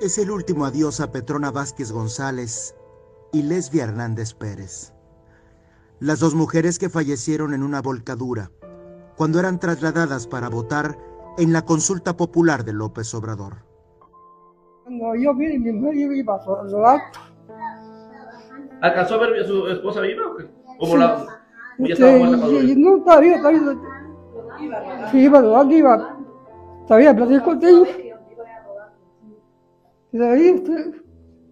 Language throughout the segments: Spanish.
Es el último adiós a Petrona Vázquez González y Lesbia Hernández Pérez. Las dos mujeres que fallecieron en una volcadura cuando eran trasladadas para votar en la consulta popular de López Obrador. Cuando yo vi mi mujer, yo iba a ¿Alcanzó a ver a su esposa viva o qué? ¿Cómo la.? Ya estaba muerta y no, todavía, todavía. Sí, iba a rodar, iba. Todavía platico con ellos. Y de ahí, este,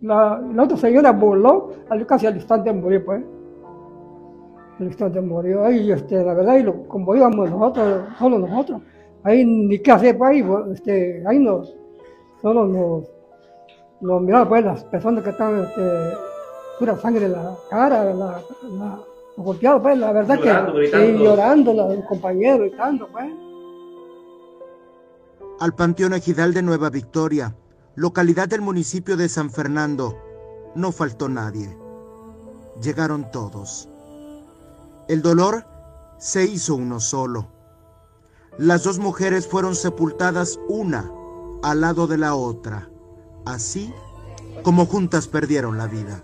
la, la otra señora voló, al- casi al instante murió, pues. Al instante murió. Ahí, este, la verdad, y lo, como íbamos nosotros, solo nosotros, ahí ni qué hacer, pues, ahí, este, ahí nos, solo nos, nos miraban, pues, las personas que estaban, este, pura sangre en la cara, la, la, golpeado, pues, la verdad Llorando, que, gritando. sí, llorando, los compañeros, gritando, pues. Al Panteón Ejidal de Nueva Victoria, localidad del municipio de San Fernando, no faltó nadie. Llegaron todos. El dolor se hizo uno solo. Las dos mujeres fueron sepultadas una al lado de la otra, así como juntas perdieron la vida.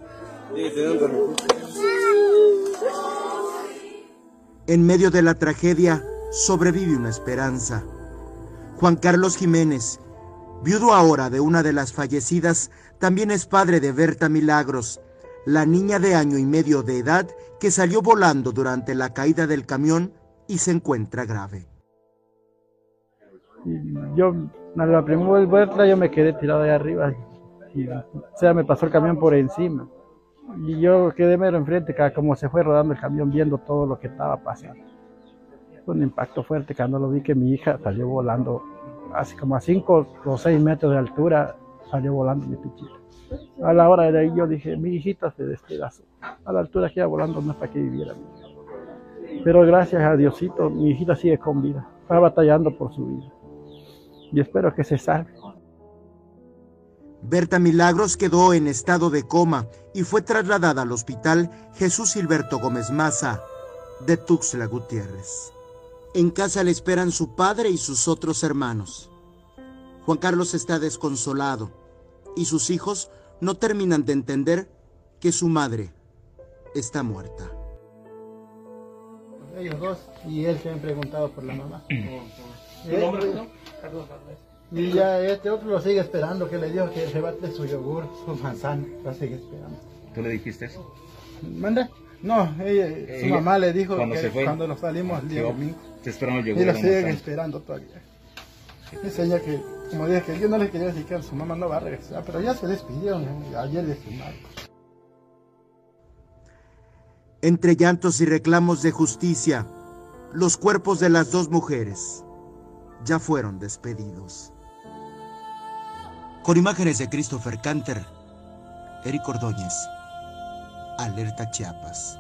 En medio de la tragedia sobrevive una esperanza. Juan Carlos Jiménez, viudo ahora de una de las fallecidas, también es padre de Berta Milagros, la niña de año y medio de edad que salió volando durante la caída del camión y se encuentra grave. Yo, la primera vuelta, yo me quedé tirado ahí arriba. Y, o sea, me pasó el camión por encima. Y yo quedé mero enfrente, como se fue rodando el camión, viendo todo lo que estaba pasando. Fue un impacto fuerte cuando lo vi que mi hija salió volando, así como a 5 o 6 metros de altura, salió volando mi pichita. A la hora de ahí yo dije, mi hijita se despedazó. A la altura que iba volando no es para que viviera. Pero gracias a Diosito, mi hijita sigue con vida. Está batallando por su vida. Y espero que se salve. Berta Milagros quedó en estado de coma y fue trasladada al hospital Jesús Silberto Gómez Maza de Tuxtla Gutiérrez. En casa le esperan su padre y sus otros hermanos. Juan Carlos está desconsolado y sus hijos no terminan de entender que su madre está muerta. Ellos dos y él se han preguntado por la mamá. ¿Su nombre, no? Y ya este otro lo sigue esperando, que le dijo que se bate su yogur, su manzana, lo sigue esperando. ¿Tú le dijiste eso? ¿Manda? No, ella- su mamá le dijo cuando que se fue, cuando nos salimos el día domingo. Te esperando el Y yogur. lo la siguen manzana. esperando todavía. Ella que, como dije, que yo no le quería decir que su mamá no va a regresar, pero ya se despidieron ¿eh? ayer de su madre. Entre llantos y reclamos de justicia, los cuerpos de las dos mujeres ya fueron despedidos. Con imágenes de Christopher Canter, Eric Ordóñez, Alerta Chiapas.